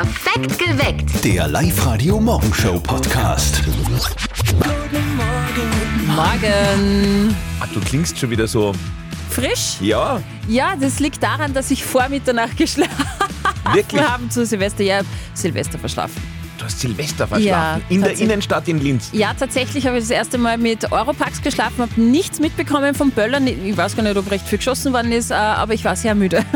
Perfekt geweckt. Der Live-Radio-Morgenshow-Podcast. Morgen. Ah, du klingst schon wieder so. Frisch? Ja, Ja, das liegt daran, dass ich vor Mitternacht geschlafen wirklich. habe zu Silvester. Ja, Silvester verschlafen. Du hast Silvester verschlafen. Ja, in der. Innenstadt in Linz. Ja, tatsächlich habe ich das erste Mal mit Europax geschlafen, habe nichts mitbekommen vom Böllern. Ich weiß gar nicht, ob recht viel geschossen worden ist, äh, aber ich war sehr müde.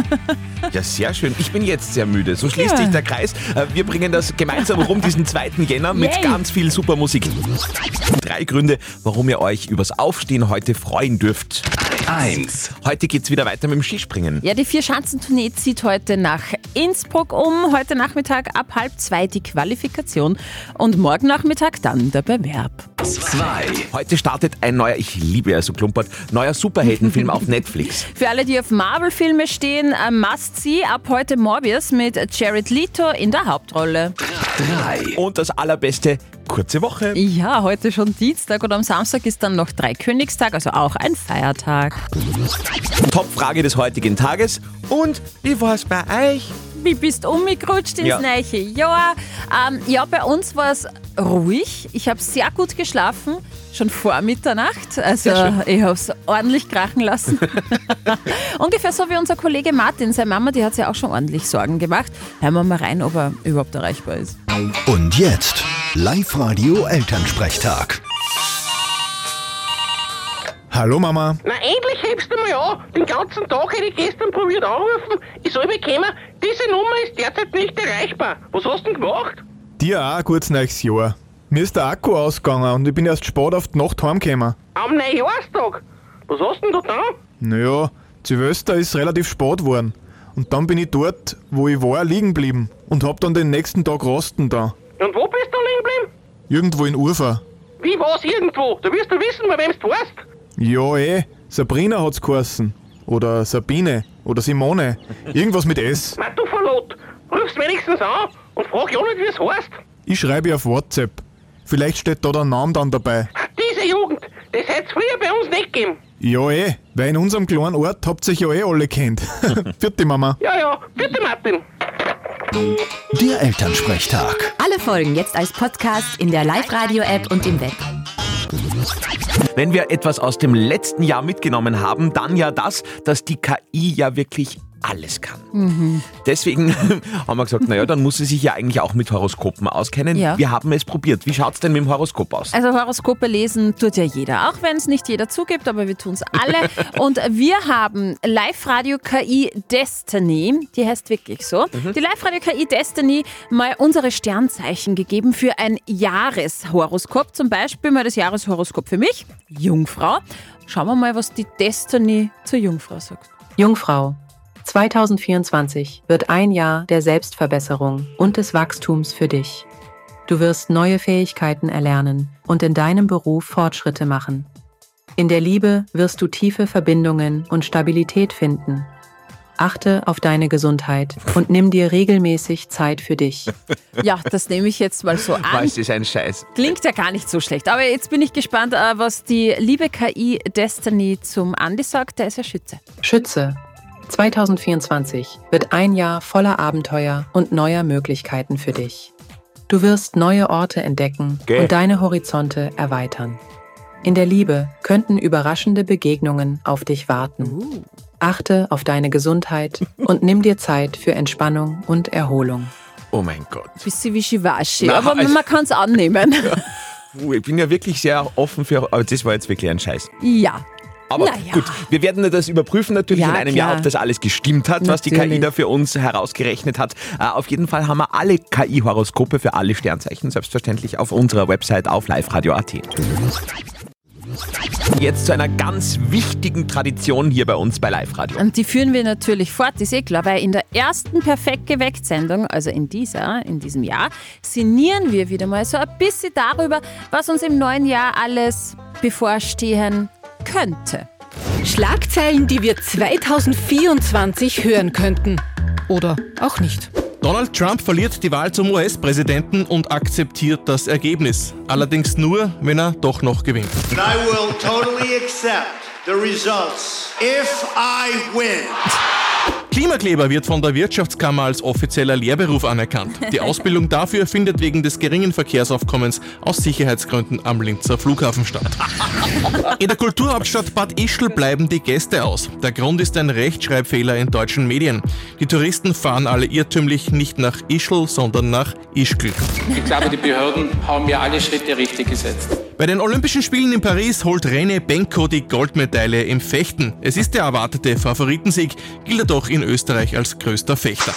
Ja, sehr schön. Ich bin jetzt sehr müde. So schließt Ja. sich der Kreis. Äh, Wir bringen das gemeinsam rum, diesen 2. Jänner, mit Yay. ganz viel super Musik. Drei Gründe, warum ihr euch übers Aufstehen heute freuen dürft. 1. Heute geht's wieder weiter mit dem Skispringen. Ja, die Vier-Schanzentournee zieht heute nach Innsbruck um. Heute Nachmittag ab halb zwei die Qualifikation und morgen Nachmittag dann der Bewerb. 2. Heute startet ein neuer, ich liebe ja so klumpert, neuer Superheldenfilm auf Netflix. Für alle, die auf Marvel-Filme stehen, äh, must see ab heute Morbius mit Jared Leto in der Hauptrolle. 3. Und das allerbeste, kurze Woche. Ja, heute schon Dienstag und am Samstag ist dann noch Dreikönigstag, also auch ein Feiertag. Topfrage des heutigen Tages. Und wie war's bei euch? Wie bist du umgerutscht ins Ja. neue Jahr? Ähm, ja, bei uns war es ruhig. Ich habe sehr gut geschlafen, schon vor Mitternacht. Also ich habe es ordentlich krachen lassen. Ungefähr so wie unser Kollege Martin. Seine Mama, die hat sich auch schon ordentlich Sorgen gemacht. Hören wir mal rein, ob er überhaupt erreichbar ist. Und jetzt Live-Radio-Elternsprechtag. Hallo Mama. Na endlich hebst du mal an. Den ganzen Tag hätte ich gestern probiert anrufen. Ich soll bekommen, diese Nummer ist derzeit nicht erreichbar. Was hast du denn gemacht? Dir auch ein gutes neues Jahr. Mir ist der Akku ausgegangen und ich bin erst spät auf die Nacht heimgekommen. Am Neujahrstag. Was hast du denn da getan? Naja, Silvester ist relativ spät geworden. Und dann bin ich dort, wo ich war, liegen geblieben und hab dann den nächsten Tag Rosten da. Und wo bist du liegen geblieben? Irgendwo in Ufer. Wie war's irgendwo? Du wirst du wissen, bei wem du warst. Ja eh, Sabrina hat's geheißen. Oder Sabine. Oder Simone. Irgendwas mit S. Ma du Verlot. Rufst wenigstens an und frag ja nicht, wie es heißt. Ich schreibe ihr auf WhatsApp. Vielleicht steht da der Name dann dabei. Diese Jugend, das hätt's früher bei uns nicht gegeben. Ja eh, weil in unserem kleinen Ort habt sich ja eh alle kennt. Vierte Mama. Ja, ja, bitte Martin. Der Elternsprechtag. Alle Folgen jetzt als Podcast in der Live-Radio-App und im Web. Wenn wir etwas aus dem letzten Jahr mitgenommen haben, dann ja das, dass die KI ja wirklich alles kann. Deswegen haben wir gesagt, naja, dann muss sie sich ja eigentlich auch mit Horoskopen auskennen. Ja. Wir haben es probiert. Wie schaut's denn mit dem Horoskop aus? Also Horoskope lesen tut ja jeder, auch wenn es nicht jeder zugibt, aber wir tun es alle. Und wir haben Live-Radio KI Destiny, die heißt wirklich so, die Live-Radio KI Destiny mal unsere Sternzeichen gegeben für ein Jahreshoroskop. Zum Beispiel mal das Jahreshoroskop für mich, Jungfrau. Schauen wir mal, was die Destiny zur Jungfrau sagt. Jungfrau. 2024 wird ein Jahr der Selbstverbesserung und des Wachstums für dich. Du wirst neue Fähigkeiten erlernen und in deinem Beruf Fortschritte machen. In der Liebe wirst du tiefe Verbindungen und Stabilität finden. Achte auf deine Gesundheit und nimm dir regelmäßig Zeit für dich. Ja, das nehme ich jetzt mal so an. Was ist ein Scheiß? Klingt ja gar nicht so schlecht. Aber jetzt bin ich gespannt, äh, was die liebe KI Destiny zum Andi sagt. Der ist ja Schütze. Schütze. 2024 wird ein Jahr voller Abenteuer und neuer Möglichkeiten für dich. Du wirst neue Orte entdecken Gell. und deine Horizonte erweitern. In der Liebe könnten überraschende Begegnungen auf dich warten. Achte auf deine Gesundheit und nimm dir Zeit für Entspannung und Erholung. Oh mein Gott. Bisschen wischiwaschi, Na, aber also- man kann es annehmen. Puh, Ich bin ja wirklich sehr offen für, aber das war jetzt wirklich ein Scheiß. ja. Aber Na ja. gut, wir werden das überprüfen natürlich Ja, in einem klar. Jahr, ob das alles gestimmt hat, was die KI Natürlich. da für uns herausgerechnet hat. Äh, auf jeden Fall haben wir alle KI-Horoskope für alle Sternzeichen selbstverständlich auf unserer Website auf liveradio.at. Jetzt zu einer ganz wichtigen Tradition hier bei uns bei Live Radio. Und die führen wir natürlich fort, ist eh klar, weil in der ersten Perfekt geweckt Sendung, also in dieser, in diesem Jahr, sinnieren wir wieder mal so ein bisschen darüber, was uns im neuen Jahr alles bevorstehen könnte. Schlagzeilen, die wir 2024 hören könnten. Oder auch nicht. Donald Trump verliert die Wahl zum US-Präsidenten und akzeptiert das Ergebnis. Allerdings nur, wenn er doch noch gewinnt. And I will totally accept the results if I win. Klimakleber wird von der Wirtschaftskammer als offizieller Lehrberuf anerkannt. Die Ausbildung dafür findet wegen des geringen Verkehrsaufkommens aus Sicherheitsgründen am Linzer Flughafen statt. In der Kulturhauptstadt Bad Ischl bleiben die Gäste aus. Der Grund ist ein Rechtschreibfehler in deutschen Medien. Die Touristen fahren alle irrtümlich nicht nach Ischl, sondern nach Ischgl. Ich glaube, die Behörden haben ja alle Schritte richtig gesetzt. Bei den Olympischen Spielen in Paris holt René Benko die Goldmedaille im Fechten. Es ist der erwartete Favoritensieg, gilt er doch in Österreich als größter Fechter.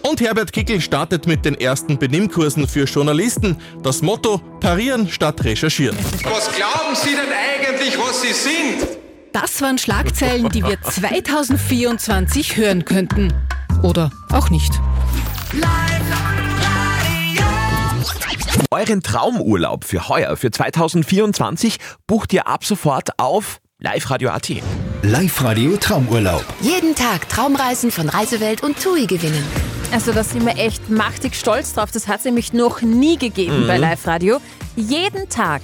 Und Herbert Kickel startet mit den ersten Benimmkursen für Journalisten. Das Motto: Parieren statt recherchieren. Was glauben Sie denn eigentlich, was Sie sind? Das waren Schlagzeilen, die wir 2024 hören könnten. Oder auch nicht. Euren Traumurlaub für heuer, für 2024, bucht ihr ab sofort auf liveradio.at. Live-Radio Traumurlaub. Jeden Tag Traumreisen von Reisewelt und TUI gewinnen. Also da sind wir echt machtig stolz drauf. Das hat es nämlich noch nie gegeben Mhm. bei Live Radio. Jeden Tag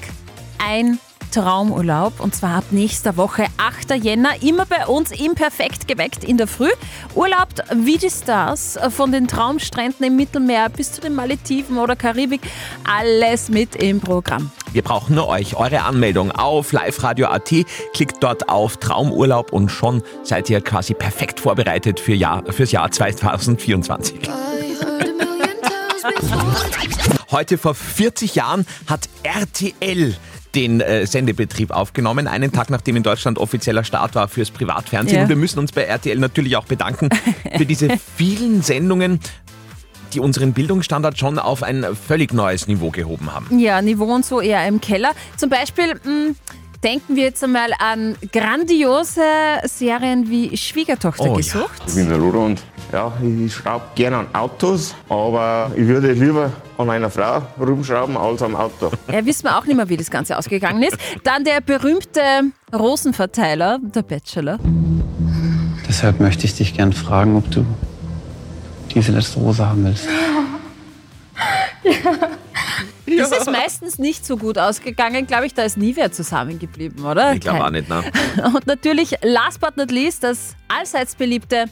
ein Traumurlaub und zwar ab nächster Woche, 8. Jänner, immer bei uns im Perfekt geweckt in der Früh. Urlaubt wie die Stars von den Traumstränden im Mittelmeer bis zu den Malediven oder Karibik. Alles mit im Programm. Wir brauchen nur euch, eure Anmeldung auf liveradio.at. Klickt dort auf Traumurlaub und schon seid ihr quasi perfekt vorbereitet für Jahr, fürs Jahr 2024. Heute vor 40 Jahren hat RTL den äh, Sendebetrieb aufgenommen, einen Tag nachdem in Deutschland offizieller Start war fürs Privatfernsehen. Ja. Und wir müssen uns bei RTL natürlich auch bedanken für diese vielen Sendungen, die unseren Bildungsstandard schon auf ein völlig neues Niveau gehoben haben. Ja, Niveau und so eher im Keller. Zum Beispiel mh, denken wir jetzt einmal an grandiose Serien wie Schwiegertochter Oh ja. gesucht. Ich bin der und ja, ich schraube gerne an Autos, aber ich würde lieber an einer Frau rumschrauben als am Auto. Ja, wissen wir auch nicht mehr, wie das Ganze ausgegangen ist. Dann der berühmte Rosenverteiler, der Bachelor. Deshalb möchte ich dich gern fragen, ob du diese letzte Rose haben willst. Das ist meistens nicht so gut ausgegangen, glaube ich. Da ist nie wer zusammengeblieben, oder? Ich glaube auch nicht, ne? Und natürlich, last but not least, das allseits beliebte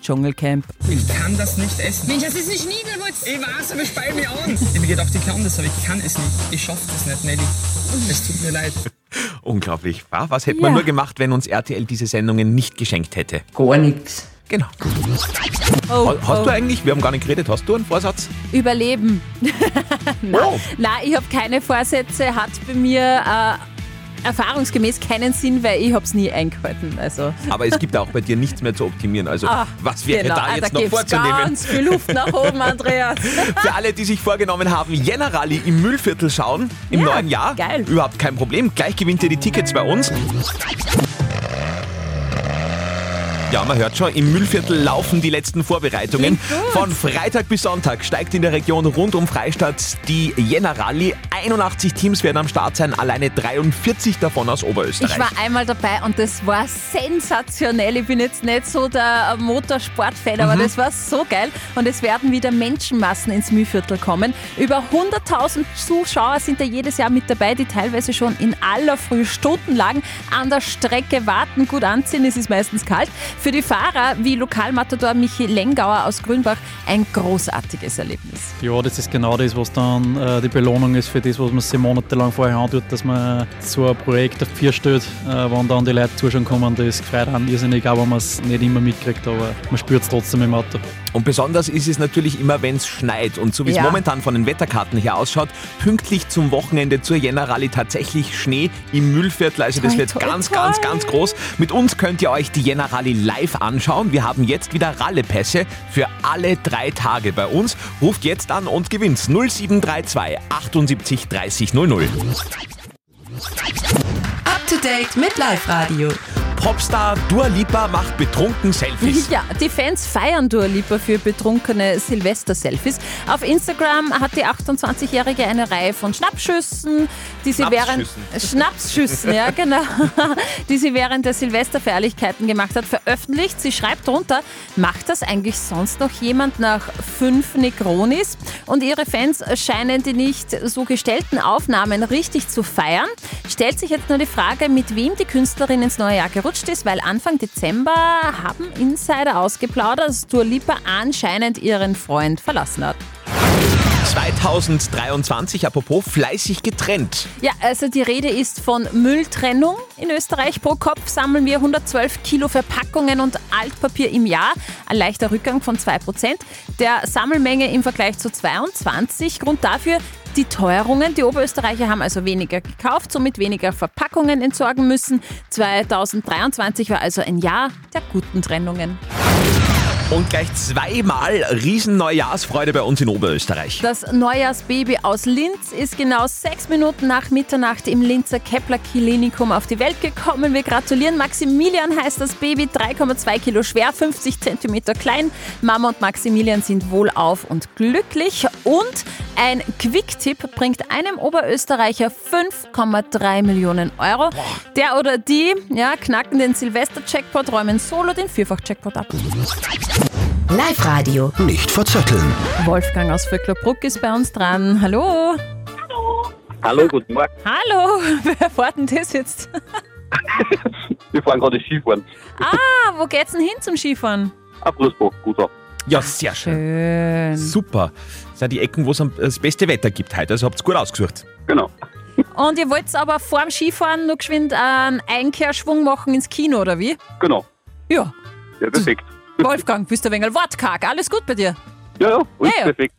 Dschungelcamp. Ich kann das nicht essen. Mensch, das ist eine Schniedelwurz. Ich weiß, aber ich speil mich an. Ich mir gedacht, ich kann das, aber ich kann es nicht. Ich schaff das nicht, Nelly. Es tut mir leid. Unglaublich. Was hätte man Ja. nur gemacht, wenn uns RTL diese Sendungen nicht geschenkt hätte? Gar nichts. Genau. Oh, Ha- hast oh. du eigentlich, wir haben gar nicht geredet, hast du einen Vorsatz? Überleben. Nein, Oh. Nein ich habe keine Vorsätze, hat bei mir äh, erfahrungsgemäß keinen Sinn, weil ich habe es nie eingehalten. Also. Aber es gibt auch bei dir nichts mehr zu optimieren. Also Ah, was wäre genau. da Ah, jetzt da noch vorzunehmen? ganz viel Luft nach oben, Andreas. Für alle, die sich vorgenommen haben, Jänner Rally im Müllviertel schauen im Ja, neuen Jahr. geil. Überhaupt kein Problem. Gleich gewinnt ihr die Tickets bei uns. Ja, man hört schon, im Müllviertel laufen die letzten Vorbereitungen. Von Freitag bis Sonntag steigt in der Region rund um Freistadt die Jänner Rally. 81 Teams werden am Start sein, alleine 43 davon aus Oberösterreich. Ich war einmal dabei und das war sensationell. Ich bin jetzt nicht so der Motorsportfan, aber Mhm. das war so geil. Und es werden wieder Menschenmassen ins Mühlviertel kommen. Über 100.000 Zuschauer sind da jedes Jahr mit dabei, die teilweise schon in aller Früh stundenlang an der Strecke warten. Gut anziehen, es ist meistens kalt. Für die Fahrer wie Lokalmatador Michi Lengauer aus Grünbach ein großartiges Erlebnis. Ja, das ist genau das, was dann äh, die Belohnung ist für das, was man sich monatelang vorher antut, dass man so ein Projekt auf vier stellt, äh, wenn dann die Leute zuschauen kommen. Das freut einen irrsinnig, auch wenn man es nicht immer mitkriegt, aber man spürt es trotzdem im Auto. Und besonders ist es natürlich immer, wenn es schneit. Und so wie es Ja. momentan von den Wetterkarten her ausschaut, pünktlich zum Wochenende zur Jänner Rally tatsächlich Schnee im Müllviertel. Also das Toi, wird toi, ganz, toi. ganz, ganz groß. Mit uns könnt ihr euch die Jänner Rally live anschauen. Wir haben jetzt wieder Rallepässe für alle drei Tage bei uns. Ruft jetzt an und gewinnt 0732 78 30 00. Up to date mit Live Radio. Popstar Dua Lipa macht betrunken Selfies. Ja, die Fans feiern Dua Lipa für betrunkene Silvester-Selfies. Auf Instagram hat die 28-Jährige eine Reihe von Schnappschüssen, die sie während Schnapsschüssen. Ja genau, die sie während der Silvesterfeierlichkeiten gemacht hat, veröffentlicht. Sie schreibt drunter, macht das eigentlich sonst noch jemand nach fünf Negronis? Und ihre Fans scheinen die nicht so gestellten Aufnahmen richtig zu feiern. Stellt sich jetzt nur die Frage, mit wem die Künstlerin ins neue Jahr gerückt ausgerutscht ist, weil Anfang Dezember haben Insider ausgeplaudert, dass Dua Lipa anscheinend ihren Freund verlassen hat. 2023, apropos, fleißig getrennt. Ja, also die Rede ist von Mülltrennung in Österreich. Pro Kopf sammeln wir 112 Kilo Verpackungen und Altpapier im Jahr. Ein leichter Rückgang von 2%. Der Sammelmenge im Vergleich zu 22. Grund dafür die Teuerungen. Die Oberösterreicher haben also weniger gekauft, somit weniger Verpackungen entsorgen müssen. 2023 war also ein Jahr der guten Trennungen. Und gleich zweimal Riesen-Neujahrsfreude bei uns in Oberösterreich. Das Neujahrsbaby aus Linz ist genau sechs Minuten nach Mitternacht im Linzer Kepler Klinikum auf die Welt gekommen. Wir gratulieren. Maximilian heißt das Baby, 3,2 Kilo schwer, 50 Zentimeter klein. Mama und Maximilian sind wohlauf und glücklich. Und ein Quick-Tipp bringt einem Oberösterreicher 5,3 Millionen Euro. Der oder die ja, knacken den Silvester-Jackpot, räumen solo den Vierfach-Jackpot ab. Live-Radio. Nicht verzetteln. Wolfgang aus Vöcklerbruck ist bei uns dran. Hallo. Hallo, guten Morgen. Hallo, wer fährt denn das jetzt? Wir fahren gerade Skifahren. Ah, wo geht's denn hin zum Skifahren? Auf Brustbach, gut ab. Ja, sehr schön. Super. Das sind die Ecken, wo es am- das beste Wetter gibt heute. Also habt ihr gut ausgesucht. Genau. Und ihr wollt aber vorm Skifahren nur geschwind einen Einkehrschwung machen ins Kino, oder wie? Genau. Ja. Ja, perfekt. Wolfgang, bist du ein wenig wortkarg? Alles gut bei dir? Ja, ja, alles Ja, ja. perfekt.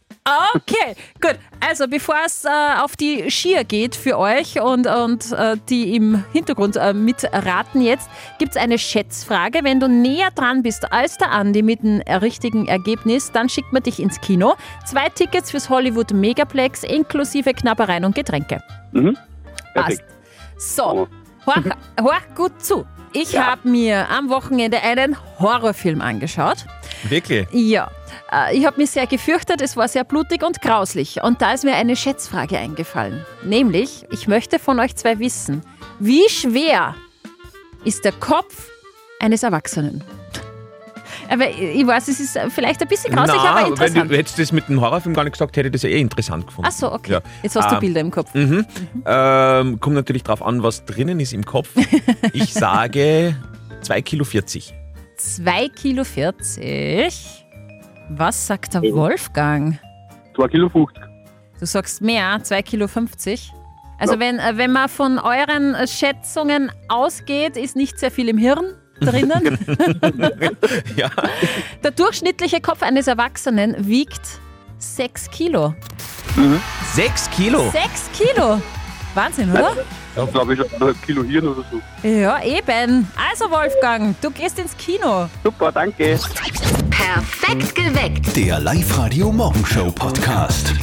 Okay, gut. Also bevor es äh, auf die Skier geht für euch und, und äh, die im Hintergrund äh, mitraten jetzt, gibt es eine Schätzfrage. Wenn du näher dran bist als der Andi mit dem richtigen Ergebnis, dann schickt man dich ins Kino. Zwei Tickets fürs Hollywood Megaplex inklusive Knabbereien und Getränke. Mhm. Passt. So, horch, horch gut zu. Ich habe mir am Wochenende einen Horrorfilm angeschaut. Wirklich? Ja, äh, ich habe mich sehr gefürchtet, es war sehr blutig und grauslich. Und da ist mir eine Schätzfrage eingefallen. Nämlich, ich möchte von euch zwei wissen, wie schwer ist der Kopf eines Erwachsenen? Aber ich weiß, es ist vielleicht ein bisschen grausig, Na, aber wenn interessant. du hättest das mit dem Horrorfilm gar nicht gesagt, hätte ich das ja eh interessant gefunden. Ach so, okay. Ja. Jetzt hast du Ah, Bilder im Kopf. Mhm. Ähm, kommt natürlich drauf an, was drinnen ist im Kopf. Ich sage 2 Kilo 40. 2 Kilo 40. Was sagt der Wolfgang? 2 Kilo 50. Du sagst mehr, 2 Kilo 50. Also wenn, äh, wenn man von euren äh, Schätzungen ausgeht, ist nicht sehr viel im Hirn drinnen. ja. Der durchschnittliche Kopf eines Erwachsenen wiegt 6 Kilo. 6 Kilo? 6 Kilo! Wahnsinn, oder? Ich glaube, ich habe ein Kilo Hirn oder so. Ja, eben. Also Wolfgang, du gehst ins Kino. Super, danke. Perfekt geweckt. Der Live-Radio Morgenshow Podcast.